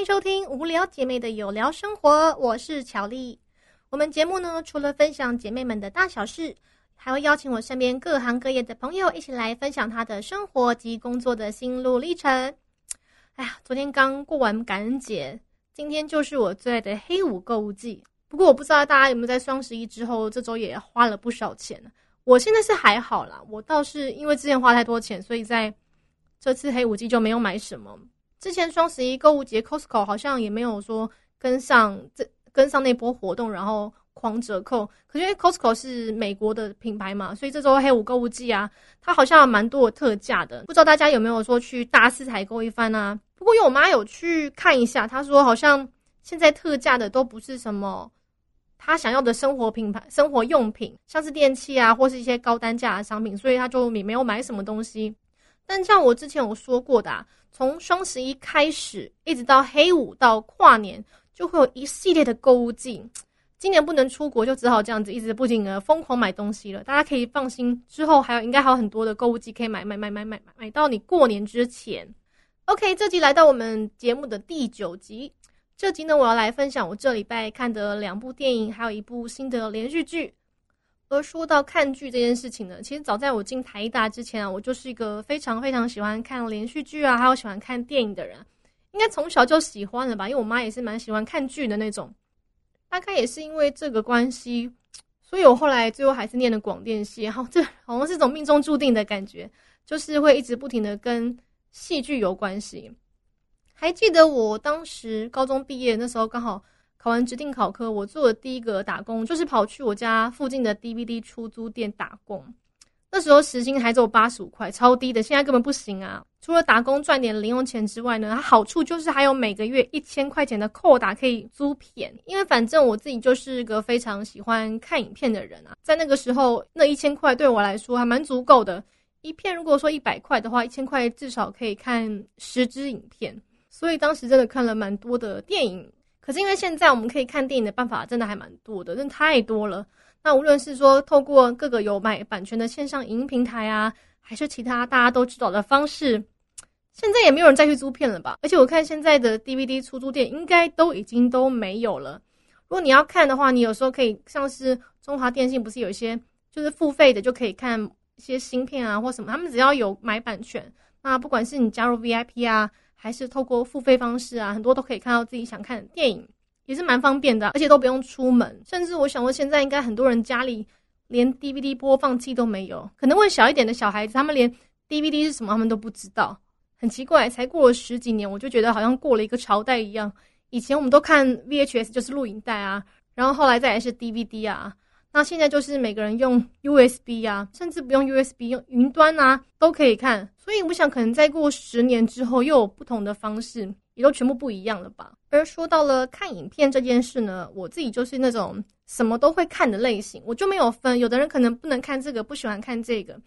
迎收听无聊姐妹的有聊生活，我是巧丽。我们节目呢，除了分享姐妹们的大小事，还会邀请我身边各行各业的朋友一起来分享他的生活及工作的心路历程。哎呀，昨天刚过完感恩节，今天就是我最爱的黑五购物季。不过我不知道大家有没有在双十一之后这周也花了不少钱。我现在是还好啦，我倒是因为之前花太多钱，所以在这次黑五季就没有买什么。之前双十一购物节，Costco 好像也没有说跟上这跟上那波活动，然后狂折扣。可是因为 Costco 是美国的品牌嘛，所以这周黑五购物季啊，它好像蛮多特价的。不知道大家有没有说去大肆采购一番啊？不过因为我妈有去看一下，她说好像现在特价的都不是什么她想要的生活品牌、生活用品，像是电器啊，或是一些高单价的商品，所以她就也没有买什么东西。但像我之前有说过的，啊从双十一开始，一直到黑五到跨年，就会有一系列的购物季。今年不能出国，就只好这样子一直不停的疯狂买东西了。大家可以放心，之后还有应该还有很多的购物季可以买买买买买买，买到你过年之前。OK，这集来到我们节目的第九集。这集呢，我要来分享我这礼拜看的两部电影，还有一部新的连续剧。而说到看剧这件事情呢，其实早在我进台大之前啊，我就是一个非常非常喜欢看连续剧啊，还有喜欢看电影的人，应该从小就喜欢了吧？因为我妈也是蛮喜欢看剧的那种。大概也是因为这个关系，所以我后来最后还是念了广电系。然后这好像是种命中注定的感觉，就是会一直不停的跟戏剧有关系。还记得我当时高中毕业那时候，刚好。考完指定考科，我做的第一个打工就是跑去我家附近的 DVD 出租店打工。那时候时薪还只有八十五块，超低的，现在根本不行啊！除了打工赚点零用钱之外呢，它好处就是还有每个月一千块钱的扣打可以租片。因为反正我自己就是个非常喜欢看影片的人啊，在那个时候那一千块对我来说还蛮足够的。一片如果说一百块的话，一千块至少可以看十支影片，所以当时真的看了蛮多的电影。可是因为现在我们可以看电影的办法真的还蛮多的，真的太多了。那无论是说透过各个有买版权的线上影音平台啊，还是其他大家都知道的方式，现在也没有人再去租片了吧？而且我看现在的 DVD 出租店应该都已经都没有了。如果你要看的话，你有时候可以像是中华电信不是有一些就是付费的就可以看一些新片啊或什么，他们只要有买版权，那不管是你加入 VIP 啊。还是透过付费方式啊，很多都可以看到自己想看的电影，也是蛮方便的，而且都不用出门。甚至我想说，现在应该很多人家里连 DVD 播放器都没有，可能问小一点的小孩子，他们连 DVD 是什么他们都不知道，很奇怪。才过了十几年，我就觉得好像过了一个朝代一样。以前我们都看 VHS 就是录影带啊，然后后来再来是 DVD 啊。那现在就是每个人用 USB 啊，甚至不用 USB，用云端啊都可以看。所以我想，可能再过十年之后，又有不同的方式，也都全部不一样了吧。而说到了看影片这件事呢，我自己就是那种什么都会看的类型，我就没有分。有的人可能不能看这个，不喜欢看这个。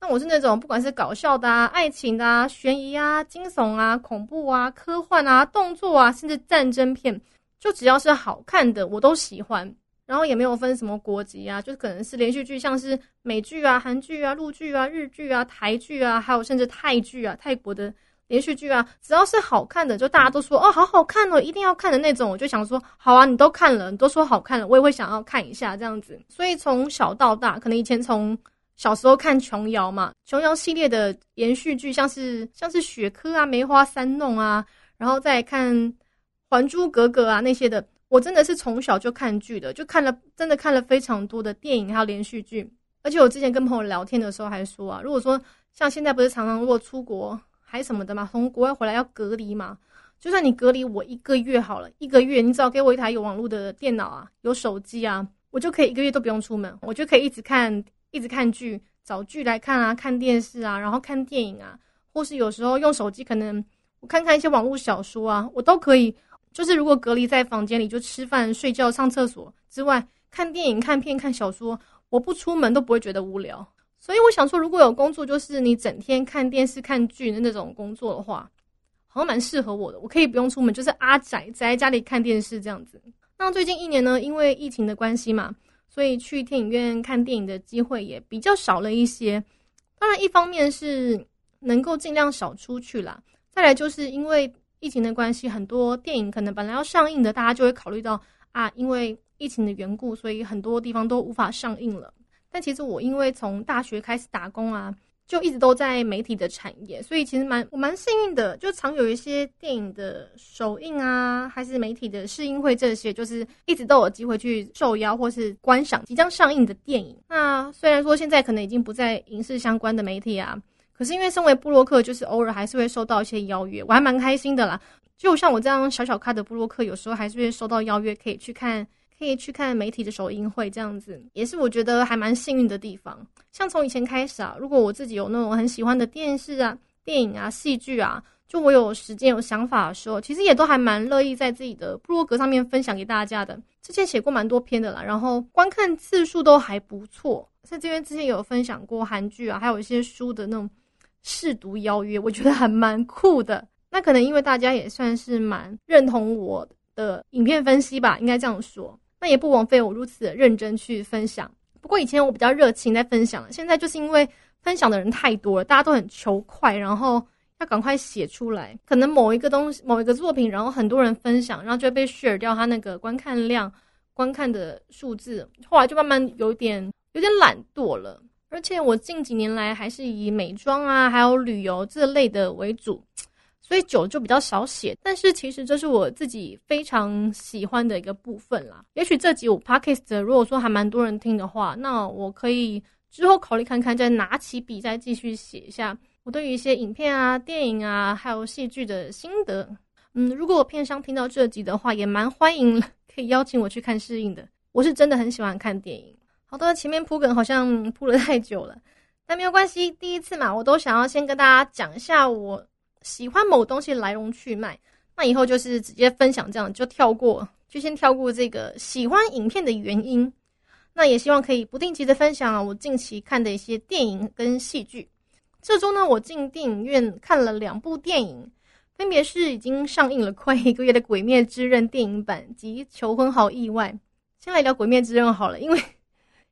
那我是那种不管是搞笑的啊、爱情的啊、悬疑啊、惊悚啊、恐怖啊、科幻啊、动作啊，甚至战争片，就只要是好看的，我都喜欢。然后也没有分什么国籍啊，就是可能是连续剧，像是美剧啊、韩剧啊、陆剧啊、日剧啊、台剧啊，还有甚至泰剧啊、泰国的连续剧啊，只要是好看的，就大家都说哦，好好看哦，一定要看的那种，我就想说，好啊，你都看了，你都说好看了，我也会想要看一下这样子。所以从小到大，可能以前从小时候看琼瑶嘛，琼瑶系列的连续剧，像是像是雪珂啊、梅花三弄啊，然后再看《还珠格格》啊那些的。我真的是从小就看剧的，就看了真的看了非常多的电影还有连续剧。而且我之前跟朋友聊天的时候还说啊，如果说像现在不是常常如果出国还什么的嘛，从国外回来要隔离嘛，就算你隔离我一个月好了，一个月你只要给我一台有网络的电脑啊，有手机啊，我就可以一个月都不用出门，我就可以一直看一直看剧，找剧来看啊，看电视啊，然后看电影啊，或是有时候用手机可能我看看一些网络小说啊，我都可以。就是如果隔离在房间里，就吃饭、睡觉、上厕所之外，看电影、看片、看小说，我不出门都不会觉得无聊。所以我想说，如果有工作，就是你整天看电视、看剧的那种工作的话，好像蛮适合我的。我可以不用出门，就是阿宅宅在家里看电视这样子。那最近一年呢，因为疫情的关系嘛，所以去电影院看电影的机会也比较少了一些。当然，一方面是能够尽量少出去啦，再来就是因为。疫情的关系，很多电影可能本来要上映的，大家就会考虑到啊，因为疫情的缘故，所以很多地方都无法上映了。但其实我因为从大学开始打工啊。就一直都在媒体的产业，所以其实蛮我蛮幸运的，就常有一些电影的首映啊，还是媒体的试映会这些，就是一直都有机会去受邀或是观赏即将上映的电影。那虽然说现在可能已经不在影视相关的媒体啊，可是因为身为布洛克，就是偶尔还是会收到一些邀约，我还蛮开心的啦。就像我这样小小咖的布洛克，有时候还是会收到邀约，可以去看。可以去看媒体的首映会，这样子也是我觉得还蛮幸运的地方。像从以前开始啊，如果我自己有那种很喜欢的电视啊、电影啊、戏剧啊，就我有时间、有想法的时候，其实也都还蛮乐意在自己的布洛格上面分享给大家的。之前写过蛮多篇的啦，然后观看次数都还不错。在这边之前有分享过韩剧啊，还有一些书的那种试读邀约，我觉得还蛮酷的。那可能因为大家也算是蛮认同我的影片分析吧，应该这样说。那也不枉费我如此的认真去分享。不过以前我比较热情在分享，现在就是因为分享的人太多了，大家都很求快，然后要赶快写出来。可能某一个东西、某一个作品，然后很多人分享，然后就会被 share 掉他那个观看量、观看的数字。后来就慢慢有点有点懒惰了。而且我近几年来还是以美妆啊，还有旅游这类的为主。所以酒就比较少写，但是其实这是我自己非常喜欢的一个部分啦。也许这集我 podcast 如果说还蛮多人听的话，那我可以之后考虑看看，再拿起笔再继续写一下我对于一些影片啊、电影啊，还有戏剧的心得。嗯，如果我片商听到这集的话，也蛮欢迎 可以邀请我去看试映的。我是真的很喜欢看电影。好的，前面铺梗好像铺了太久了，但没有关系，第一次嘛，我都想要先跟大家讲一下我。喜欢某东西来龙去脉，那以后就是直接分享，这样就跳过，就先跳过这个喜欢影片的原因。那也希望可以不定期的分享啊，我近期看的一些电影跟戏剧。这周呢，我进电影院看了两部电影，分别是已经上映了快一个月的《鬼灭之刃》电影版及《求婚好意外》。先来聊《鬼灭之刃》好了，因为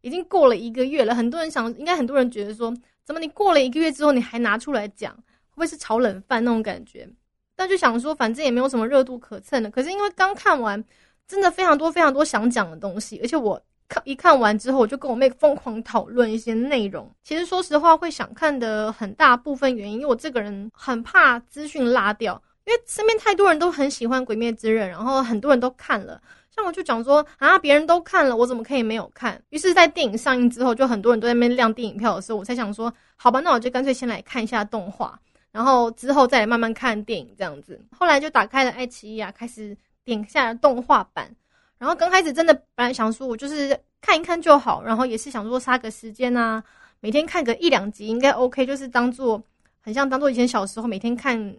已经过了一个月了，很多人想，应该很多人觉得说，怎么你过了一个月之后，你还拿出来讲？会不会是炒冷饭那种感觉？但就想说，反正也没有什么热度可蹭的。可是因为刚看完，真的非常多非常多想讲的东西，而且我看一看完之后，我就跟我妹疯狂讨论一些内容。其实说实话，会想看的很大部分原因，因为我这个人很怕资讯拉掉，因为身边太多人都很喜欢《鬼灭之刃》，然后很多人都看了。像我就讲说啊，别人都看了，我怎么可以没有看？于是，在电影上映之后，就很多人都在那边亮电影票的时候，我才想说，好吧，那我就干脆先来看一下动画。然后之后再来慢慢看电影这样子，后来就打开了爱奇艺啊，开始点下了动画版。然后刚开始真的本来想说，我就是看一看就好，然后也是想说杀个时间啊，每天看个一两集应该 OK，就是当做很像当做以前小时候每天看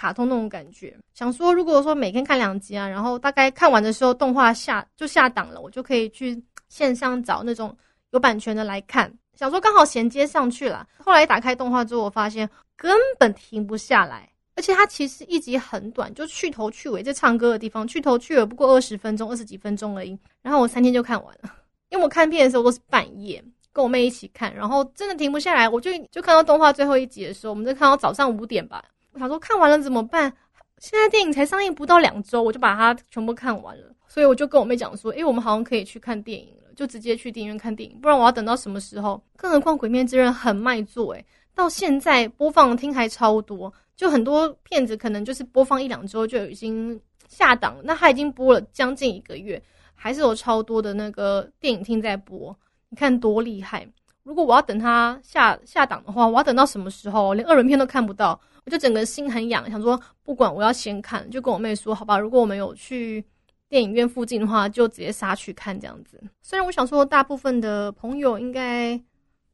卡通那种感觉。想说如果说每天看两集啊，然后大概看完的时候动画下就下档了，我就可以去线上找那种有版权的来看。想说刚好衔接上去了，后来打开动画之后，我发现根本停不下来，而且它其实一集很短，就去头去尾，在唱歌的地方去头去尾不过二十分钟，二十几分钟而已。然后我三天就看完了，因为我看片的时候都是半夜，跟我妹一起看，然后真的停不下来。我就就看到动画最后一集的时候，我们就看到早上五点吧。我想说看完了怎么办？现在电影才上映不到两周，我就把它全部看完了。所以我就跟我妹讲说，诶，我们好像可以去看电影了。就直接去电影院看电影，不然我要等到什么时候？更何况《鬼灭之刃》很卖座，诶，到现在播放厅还超多，就很多片子可能就是播放一两周就已经下档，那他已经播了将近一个月，还是有超多的那个电影厅在播，你看多厉害！如果我要等他下下档的话，我要等到什么时候？连二轮片都看不到，我就整个心很痒，想说不管我要先看，就跟我妹说，好吧，如果我们有去。电影院附近的话，就直接杀去看这样子。虽然我想说，大部分的朋友应该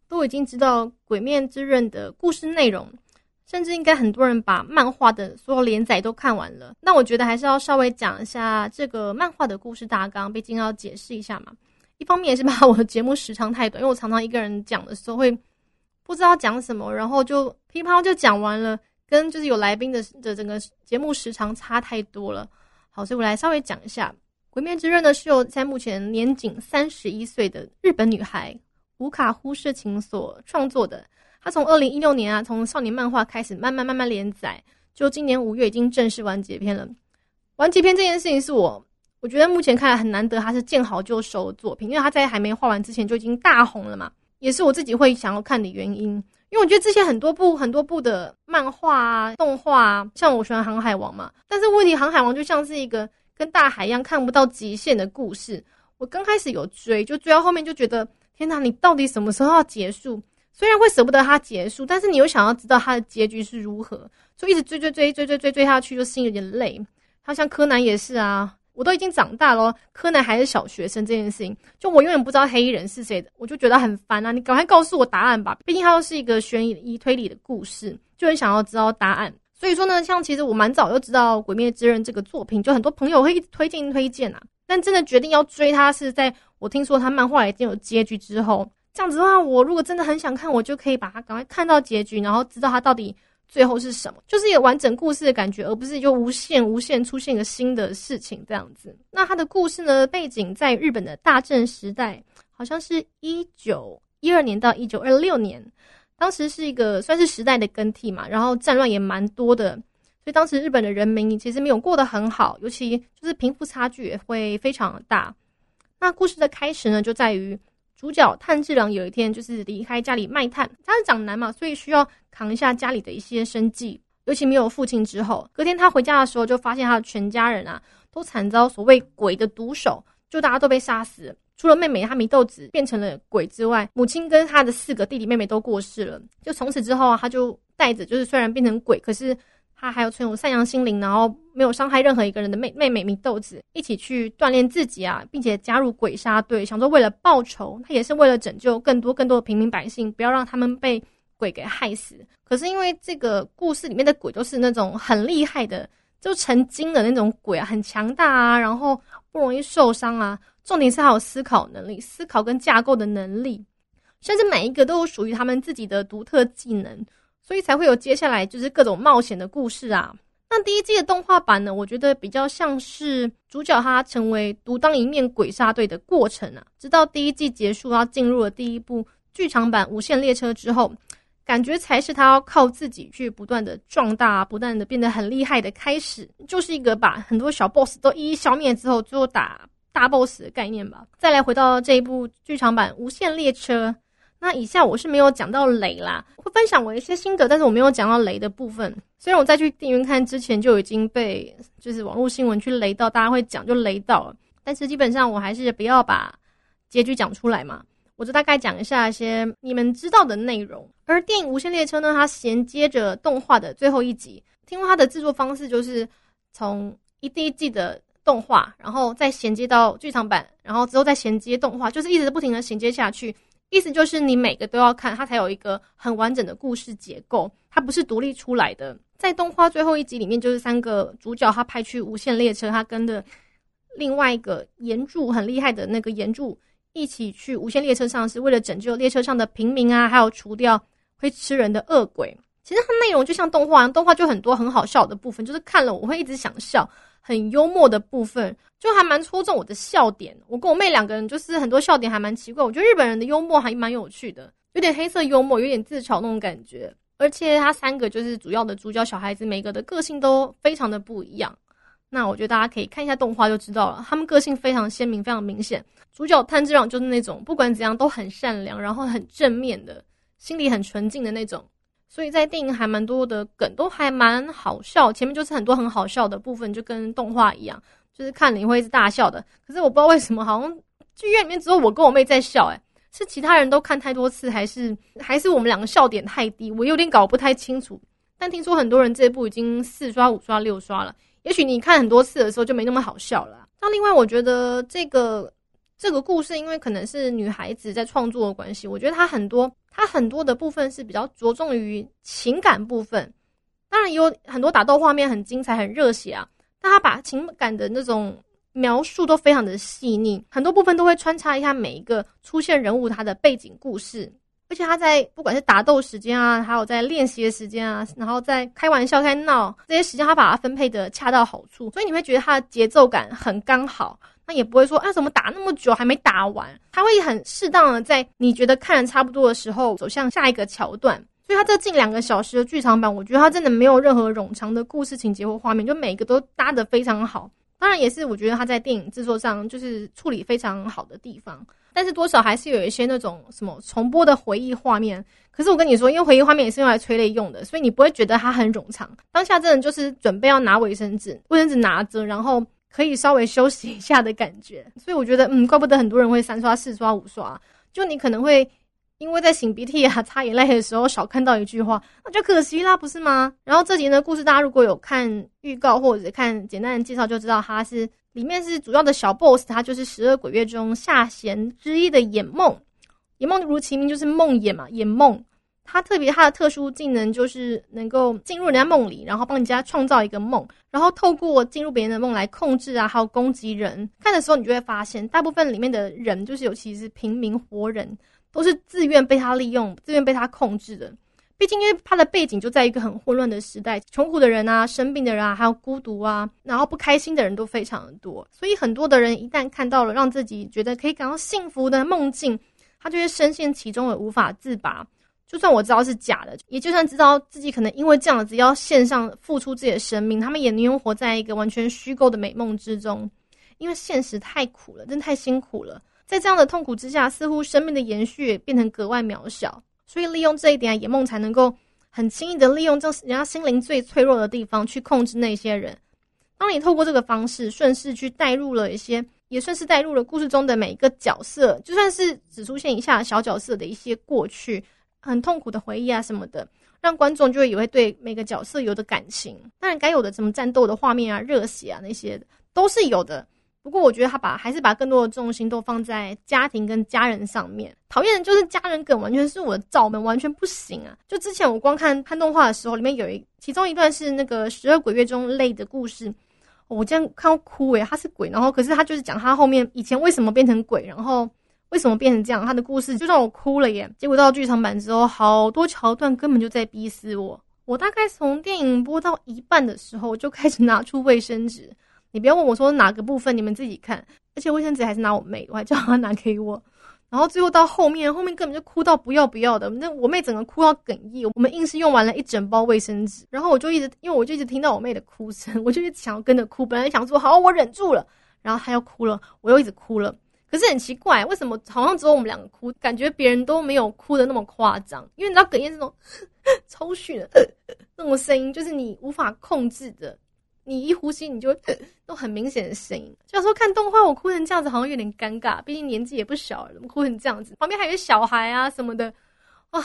都已经知道《鬼面之刃》的故事内容，甚至应该很多人把漫画的所有连载都看完了。那我觉得还是要稍微讲一下这个漫画的故事大纲，毕竟要解释一下嘛。一方面也是怕我的节目时长太短，因为我常常一个人讲的时候会不知道讲什么，然后就噼啪就讲完了，跟就是有来宾的的整个节目时长差太多了。好，所以我来稍微讲一下《鬼灭之刃》呢，是由在目前年仅三十一岁的日本女孩无卡忽视情所创作的。她从二零一六年啊，从少年漫画开始，慢慢慢慢连载，就今年五月已经正式完结篇了。完结篇这件事情是我，我觉得目前看来很难得，它是见好就收的作品，因为她在还没画完之前就已经大红了嘛，也是我自己会想要看的原因。因为我觉得之前很多部很多部的漫画啊、动画啊，像我喜欢《航海王》嘛，但是问题《航海王》就像是一个跟大海一样看不到极限的故事。我刚开始有追，就追到后面就觉得，天哪，你到底什么时候要结束？虽然会舍不得它结束，但是你又想要知道它的结局是如何，就一直追追追追追追追下去，就心有点累。他像柯南也是啊，我都已经长大了，柯南还是小学生这件事情，就我永远不知道黑衣人是谁的，我就觉得很烦啊！你赶快告诉我答案吧，毕竟它又是一个悬疑推理的故事，就很想要知道答案。所以说呢，像其实我蛮早就知道《鬼灭之刃》这个作品，就很多朋友会一直推荐推荐啊。但真的决定要追它，是在我听说他漫画已经有结局之后。这样子的话，我如果真的很想看，我就可以把它赶快看到结局，然后知道它到底最后是什么，就是一个完整故事的感觉，而不是就无限无限出现一个新的事情这样子。那它的故事呢，背景在日本的大正时代，好像是一九一二年到一九二六年，当时是一个算是时代的更替嘛，然后战乱也蛮多的。所以当时日本的人民其实没有过得很好，尤其就是贫富差距也会非常的大。那故事的开始呢，就在于主角炭治郎有一天就是离开家里卖炭，他是长男嘛，所以需要扛一下家里的一些生计。尤其没有父亲之后，隔天他回家的时候，就发现他的全家人啊都惨遭所谓鬼的毒手，就大家都被杀死，除了妹妹他米豆子变成了鬼之外，母亲跟他的四个弟弟妹妹都过世了。就从此之后啊，他就带着就是虽然变成鬼，可是。他还有存有善良心灵，然后没有伤害任何一个人的妹 妹妹米豆子，一起去锻炼自己啊，并且加入鬼杀队，想说为了报仇，他也是为了拯救更多更多的平民百姓，不要让他们被鬼给害死。可是因为这个故事里面的鬼都是那种很厉害的，就成精的那种鬼啊，很强大啊，然后不容易受伤啊。重点是还有思考能力、思考跟架构的能力，甚至每一个都有属于他们自己的独特技能。所以才会有接下来就是各种冒险的故事啊。那第一季的动画版呢，我觉得比较像是主角他成为独当一面鬼杀队的过程啊。直到第一季结束，他进入了第一部剧场版《无限列车》之后，感觉才是他要靠自己去不断的壮大、不断的变得很厉害的开始，就是一个把很多小 boss 都一一消灭之后，最后打大 boss 的概念吧。再来回到这一部剧场版《无限列车》。那以下我是没有讲到雷啦，会分享我一些心得，但是我没有讲到雷的部分。虽然我在去电影院看之前就已经被就是网络新闻去雷到，大家会讲就雷到了，但是基本上我还是不要把结局讲出来嘛，我就大概讲一下一些你们知道的内容。而电影《无限列车》呢，它衔接着动画的最后一集，听说它的制作方式就是从一第一季的动画，然后再衔接到剧场版，然后之后再衔接动画，就是一直不停的衔接下去。意思就是你每个都要看，它才有一个很完整的故事结构，它不是独立出来的。在动画最后一集里面，就是三个主角他派去无限列车，他跟着另外一个岩柱很厉害的那个岩柱一起去无限列车上，是为了拯救列车上的平民啊，还有除掉会吃人的恶鬼。其实它内容就像动画，动画就很多很好笑的部分，就是看了我会一直想笑。很幽默的部分，就还蛮戳中我的笑点。我跟我妹两个人，就是很多笑点还蛮奇怪。我觉得日本人的幽默还蛮有趣的，有点黑色幽默，有点自嘲那种感觉。而且他三个就是主要的主角小孩子，每个的个性都非常的不一样。那我觉得大家可以看一下动画就知道了，他们个性非常鲜明，非常明显。主角炭治郎就是那种不管怎样都很善良，然后很正面的，心里很纯净的那种。所以在电影还蛮多的梗都还蛮好笑，前面就是很多很好笑的部分，就跟动画一样，就是看了你会是大笑的。可是我不知道为什么，好像剧院里面只有我跟我妹在笑，诶，是其他人都看太多次，还是还是我们两个笑点太低？我有点搞不太清楚。但听说很多人这部已经四刷、五刷、六刷了，也许你看很多次的时候就没那么好笑了。那另外，我觉得这个。这个故事因为可能是女孩子在创作的关系，我觉得它很多，它很多的部分是比较着重于情感部分。当然有很多打斗画面很精彩、很热血啊，但他把情感的那种描述都非常的细腻，很多部分都会穿插一下每一个出现人物他的背景故事，而且他在不管是打斗时间啊，还有在练习的时间啊，然后在开玩笑、开闹这些时间，他把它分配的恰到好处，所以你会觉得他的节奏感很刚好。那也不会说啊，怎么打那么久还没打完？他会很适当的在你觉得看的差不多的时候走向下一个桥段，所以它这近两个小时的剧场版，我觉得它真的没有任何冗长的故事情节或画面，就每一个都搭得非常好。当然，也是我觉得它在电影制作上就是处理非常好的地方。但是多少还是有一些那种什么重播的回忆画面。可是我跟你说，因为回忆画面也是用来催泪用的，所以你不会觉得它很冗长。当下真的就是准备要拿卫生纸，卫生纸拿着，然后可以稍微休息一下的感觉。所以我觉得，嗯，怪不得很多人会三刷、四刷、五刷，就你可能会。因为在擤鼻涕啊、擦眼泪的时候少看到一句话，那就可惜啦，不是吗？然后这集呢，故事大家如果有看预告或者看简单的介绍，就知道它是里面是主要的小 boss，他就是十二鬼月中下弦之一的眼梦。眼梦如其名，就是梦魇嘛，眼梦。他特别他的特殊技能就是能够进入人家梦里，然后帮人家创造一个梦，然后透过进入别人的梦来控制啊，还有攻击人。看的时候你就会发现，大部分里面的人就是尤其是平民活人。都是自愿被他利用、自愿被他控制的。毕竟，因为他的背景就在一个很混乱的时代，穷苦的人啊、生病的人啊，还有孤独啊，然后不开心的人都非常的多。所以，很多的人一旦看到了让自己觉得可以感到幸福的梦境，他就会深陷其中而无法自拔。就算我知道是假的，也就算知道自己可能因为这样子要献上付出自己的生命，他们也宁愿活在一个完全虚构的美梦之中，因为现实太苦了，真太辛苦了。在这样的痛苦之下，似乎生命的延续也变成格外渺小，所以利用这一点，野梦才能够很轻易的利用这人家心灵最脆弱的地方去控制那些人。当你透过这个方式顺势去带入了一些，也算是带入了故事中的每一个角色，就算是只出现一下小角色的一些过去很痛苦的回忆啊什么的，让观众就会以为对每个角色有的感情。当然，该有的什么战斗的画面啊、热血啊那些都是有的。不过我觉得他把还是把更多的重心都放在家庭跟家人上面。讨厌的就是家人梗，完全是我的罩门，完全不行啊！就之前我光看看动画的时候，里面有一其中一段是那个十二鬼月中类的故事，我竟然看到哭诶，他是鬼，然后可是他就是讲他后面以前为什么变成鬼，然后为什么变成这样，他的故事就让我哭了耶。结果到剧场版之后，好多桥段根本就在逼死我。我大概从电影播到一半的时候，就开始拿出卫生纸。你不要问我说哪个部分，你们自己看。而且卫生纸还是拿我妹，我还叫她拿给我。然后最后到后面，后面根本就哭到不要不要的。那我妹整个哭到哽咽，我们硬是用完了一整包卫生纸。然后我就一直，因为我就一直听到我妹的哭声，我就一直想要跟着哭。本来想说好，我忍住了。然后她要哭了，我又一直哭了。可是很奇怪，为什么好像只有我们两个哭，感觉别人都没有哭的那么夸张？因为你知道哽咽这种 抽搐的那种声音，就是你无法控制的。你一呼吸，你就都很明显的声音。就说看动画，我哭成这样子，好像有点尴尬。毕竟年纪也不小了，怎么哭成这样子？旁边还有小孩啊什么的，啊，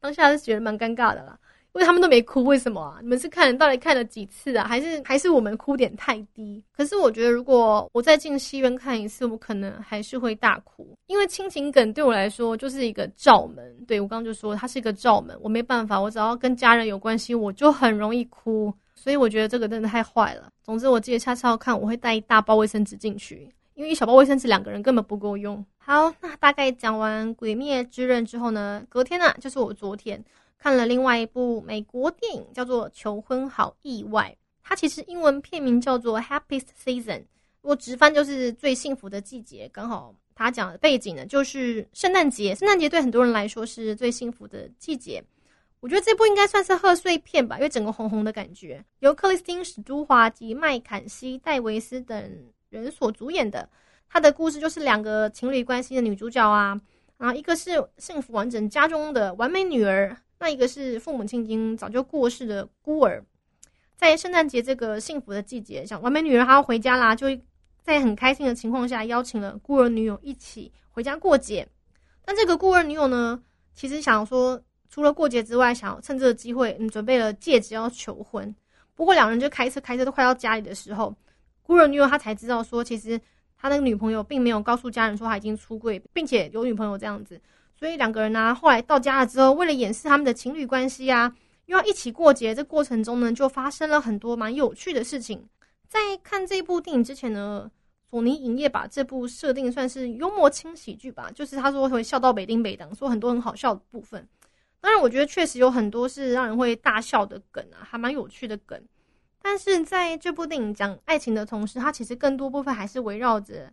当下是觉得蛮尴尬的啦。因为他们都没哭，为什么？啊？你们是看到底看了几次啊？还是还是我们哭点太低？可是我觉得，如果我再进戏院看一次，我可能还是会大哭。因为亲情梗对我来说就是一个罩门。对我刚刚就说它是一个罩门，我没办法，我只要跟家人有关系，我就很容易哭。所以我觉得这个真的太坏了。总之，我记得下次要看，我会带一大包卫生纸进去，因为一小包卫生纸两个人根本不够用。好，那大概讲完《鬼灭之刃》之后呢，隔天呢，就是我昨天看了另外一部美国电影，叫做《求婚好意外》。它其实英文片名叫做《Happiest Season》，我直翻就是最幸福的季节。刚好它讲的背景呢，就是圣诞节。圣诞节对很多人来说是最幸福的季节。我觉得这部应该算是贺岁片吧，因为整个红红的感觉，由克里斯汀·史都华及麦坎西·戴维斯等人所主演的。他的故事就是两个情侣关系的女主角啊，然后一个是幸福完整家中的完美女儿，那一个是父母亲已经早就过世的孤儿。在圣诞节这个幸福的季节，想完美女儿她要回家啦，就在很开心的情况下邀请了孤儿女友一起回家过节。但这个孤儿女友呢，其实想说。除了过节之外，想要趁这个机会，嗯，准备了戒指要求婚。不过两人就开车开车都快到家里的时候，孤儿女友她才知道说，其实他那个女朋友并没有告诉家人说她已经出柜，并且有女朋友这样子。所以两个人呢，后来到家了之后，为了掩饰他们的情侣关系啊，又要一起过节，这过程中呢，就发生了很多蛮有趣的事情。在看这部电影之前呢，索尼影业把这部设定算是幽默轻喜剧吧，就是他说会笑到北丁北当，说很多很好笑的部分。当然，我觉得确实有很多是让人会大笑的梗啊，还蛮有趣的梗。但是在这部电影讲爱情的同时，它其实更多部分还是围绕着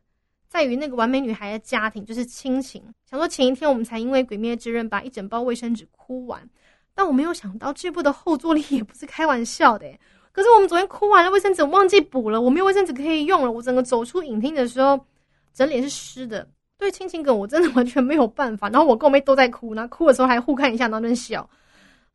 在于那个完美女孩的家庭，就是亲情。想说前一天我们才因为《鬼灭之刃》把一整包卫生纸哭完，但我没有想到这部的后坐力也不是开玩笑的。可是我们昨天哭完了卫生纸，忘记补了，我没有卫生纸可以用了。我整个走出影厅的时候，整脸是湿的。对亲情梗，我真的完全没有办法。然后我跟我妹都在哭，然后哭的时候还互看一下，然后在笑。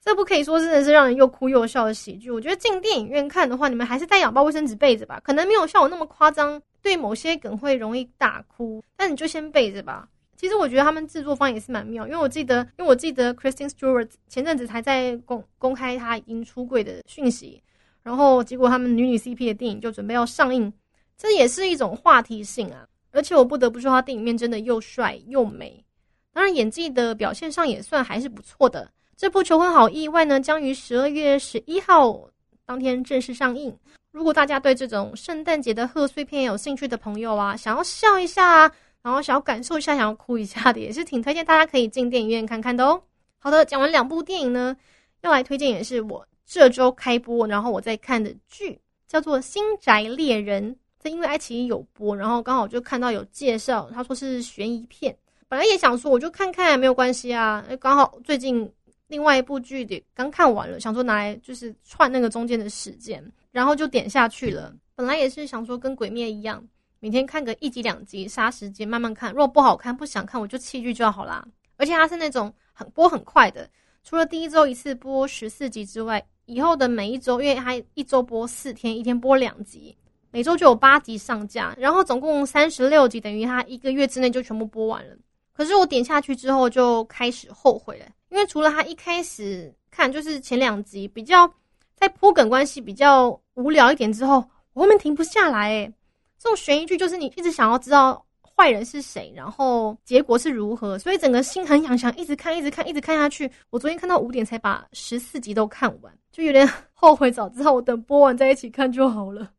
这部可以说真的是让人又哭又笑的喜剧。我觉得进电影院看的话，你们还是带两包卫生纸备着吧，可能没有像我那么夸张，对某些梗会容易大哭。但你就先备着吧。其实我觉得他们制作方也是蛮妙，因为我记得，因为我记得 Kristen Stewart 前阵子才在公公开他已经出柜的讯息，然后结果他们女女 CP 的电影就准备要上映，这也是一种话题性啊。而且我不得不说，他电影面真的又帅又美，当然演技的表现上也算还是不错的。这部《求婚好意外》呢，将于十二月十一号当天正式上映。如果大家对这种圣诞节的贺岁片有兴趣的朋友啊，想要笑一下啊，然后想要感受一下，想要哭一下的，也是挺推荐大家可以进电影院看看的哦。好的，讲完两部电影呢，要来推荐也是我这周开播，然后我在看的剧，叫做《新宅猎人》。这因为爱奇艺有播，然后刚好就看到有介绍，他说是悬疑片。本来也想说，我就看看没有关系啊，刚好最近。另外一部剧的刚看完了，想说拿来就是串那个中间的时间，然后就点下去了。本来也是想说跟鬼灭一样，每天看个一集两集杀时间，慢慢看。如果不好看不想看，我就弃剧就好啦。而且它是那种很播很快的，除了第一周一次播十四集之外，以后的每一周，因为它一周播四天，一天播两集，每周就有八集上架，然后总共三十六集，等于它一个月之内就全部播完了。可是我点下去之后就开始后悔了。因为除了他一开始看就是前两集比较在铺梗关系比较无聊一点之后，我后面停不下来诶这种悬疑剧就是你一直想要知道坏人是谁，然后结果是如何，所以整个心很痒，想一直看，一直看，一直看下去。我昨天看到五点才把十四集都看完，就有点 后悔，早知道我等播完在一起看就好了。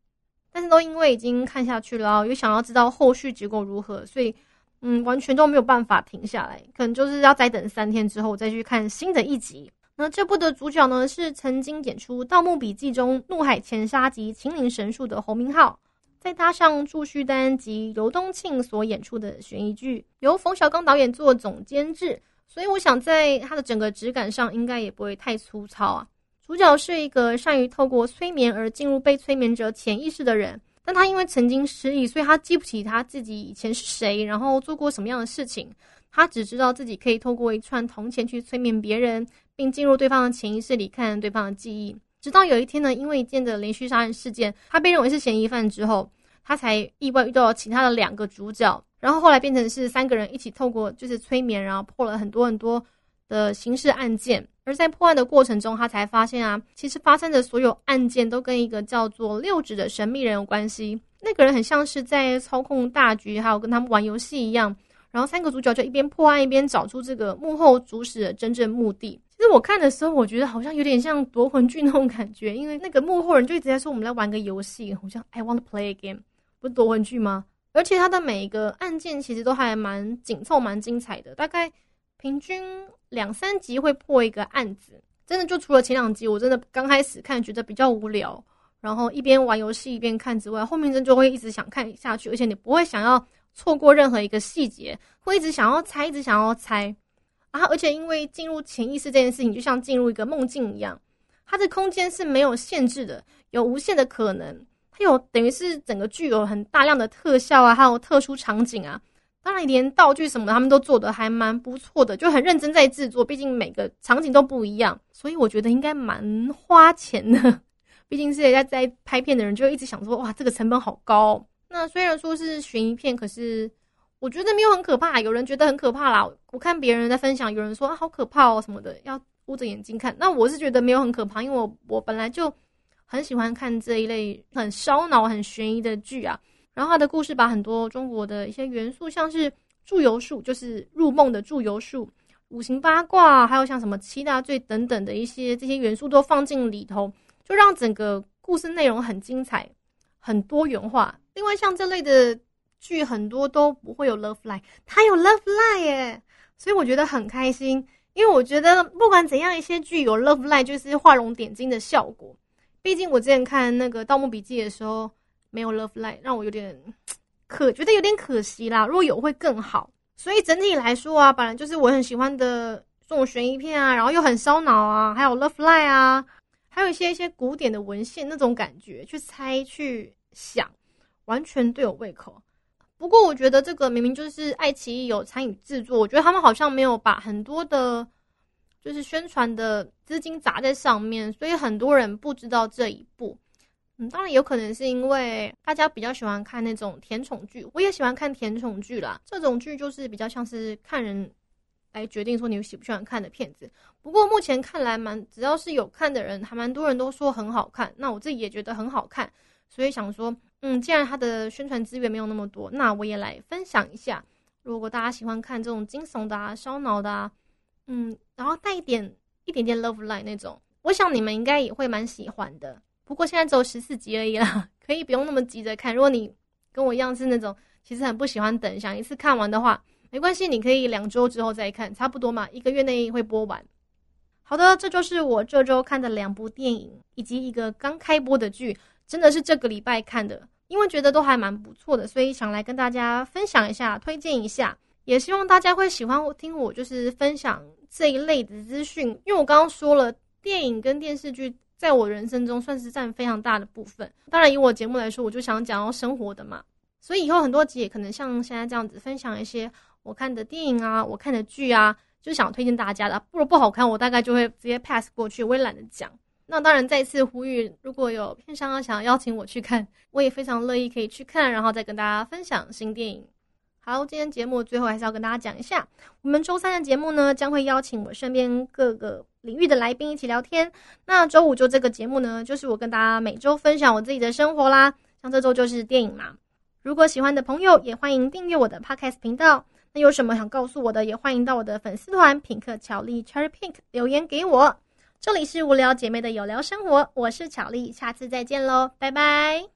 但是都因为已经看下去了，又想要知道后续结果如何，所以。嗯，完全都没有办法停下来，可能就是要再等三天之后再去看新的一集。那这部的主角呢，是曾经演出《盗墓笔记》中怒海潜沙及秦岭神树的侯明昊，再搭上祝绪丹及刘东庆所演出的悬疑剧，由冯小刚导演做总监制，所以我想在它的整个质感上应该也不会太粗糙啊。主角是一个善于透过催眠而进入被催眠者潜意识的人。但他因为曾经失忆，所以他记不起他自己以前是谁，然后做过什么样的事情。他只知道自己可以透过一串铜钱去催眠别人，并进入对方的潜意识里看对方的记忆。直到有一天呢，因为一件的连续杀人事件，他被认为是嫌疑犯之后，他才意外遇到其他的两个主角，然后后来变成是三个人一起透过就是催眠，然后破了很多很多的刑事案件。而在破案的过程中，他才发现啊，其实发生的所有案件都跟一个叫做六指的神秘人有关系。那个人很像是在操控大局，还有跟他们玩游戏一样。然后三个主角就一边破案一边找出这个幕后主使的真正目的。其实我看的时候，我觉得好像有点像夺魂剧那种感觉，因为那个幕后人就一直在说我们来玩个游戏，好像 I want to play a game，不是夺魂剧吗？而且他的每一个案件其实都还蛮紧凑、蛮精彩的，大概平均。两三集会破一个案子，真的就除了前两集，我真的刚开始看觉得比较无聊，然后一边玩游戏一边看之外，后面真就会一直想看下去，而且你不会想要错过任何一个细节，会一直想要猜，一直想要猜啊！而且因为进入潜意识这件事情，就像进入一个梦境一样，它的空间是没有限制的，有无限的可能，它有等于是整个具有很大量的特效啊，还有特殊场景啊。当然，连道具什么的，他们都做的还蛮不错的，就很认真在制作。毕竟每个场景都不一样，所以我觉得应该蛮花钱的。毕竟是在在拍片的人，就一直想说，哇，这个成本好高。那虽然说是悬疑片，可是我觉得没有很可怕。有人觉得很可怕啦，我看别人在分享，有人说啊，好可怕哦什么的，要捂着眼睛看。那我是觉得没有很可怕，因为我我本来就很喜欢看这一类很烧脑、很悬疑的剧啊。然后他的故事把很多中国的一些元素，像是祝由术，就是入梦的祝由术，五行八卦，还有像什么七大罪等等的一些这些元素都放进里头，就让整个故事内容很精彩、很多元化。另外，像这类的剧很多都不会有 love line，它有 love line 耶，所以我觉得很开心，因为我觉得不管怎样，一些剧有 love line 就是画龙点睛的效果。毕竟我之前看那个《盗墓笔记》的时候。没有 love light，让我有点可觉得有点可惜啦。如果有会更好。所以整体来说啊，本来就是我很喜欢的这种悬疑片啊，然后又很烧脑啊，还有 Love Line 啊，还有一些一些古典的文献那种感觉，去猜去想，完全对我胃口。不过我觉得这个明明就是爱奇艺有参与制作，我觉得他们好像没有把很多的，就是宣传的资金砸在上面，所以很多人不知道这一部。嗯，当然有可能是因为大家比较喜欢看那种甜宠剧，我也喜欢看甜宠剧啦。这种剧就是比较像是看人来决定说你喜不喜欢看的片子。不过目前看来蛮，只要是有看的人，还蛮多人都说很好看。那我自己也觉得很好看，所以想说，嗯，既然它的宣传资源没有那么多，那我也来分享一下。如果大家喜欢看这种惊悚的啊、烧脑的啊，嗯，然后带一点一点点 love line 那种，我想你们应该也会蛮喜欢的。不过现在只有十四集而已啦，可以不用那么急着看。如果你跟我一样是那种其实很不喜欢等，想一次看完的话，没关系，你可以两周之后再看，差不多嘛，一个月内会播完。好的，这就是我这周看的两部电影以及一个刚开播的剧，真的是这个礼拜看的，因为觉得都还蛮不错的，所以想来跟大家分享一下，推荐一下，也希望大家会喜欢听我就是分享这一类的资讯，因为我刚刚说了，电影跟电视剧。在我人生中算是占非常大的部分。当然，以我节目来说，我就想讲到生活的嘛，所以以后很多集也可能像现在这样子分享一些我看的电影啊，我看的剧啊，就想推荐大家的。不如不好看，我大概就会直接 pass 过去，我也懒得讲。那当然，再次呼吁，如果有片商想要邀请我去看，我也非常乐意可以去看，然后再跟大家分享新电影。好，今天节目最后还是要跟大家讲一下，我们周三的节目呢，将会邀请我身边各个领域的来宾一起聊天。那周五就这个节目呢，就是我跟大家每周分享我自己的生活啦。像这周就是电影嘛。如果喜欢的朋友，也欢迎订阅我的 Podcast 频道。那有什么想告诉我的，也欢迎到我的粉丝团品客巧丽 Cherry Pink 留言给我。这里是无聊姐妹的有聊生活，我是巧丽，下次再见喽，拜拜。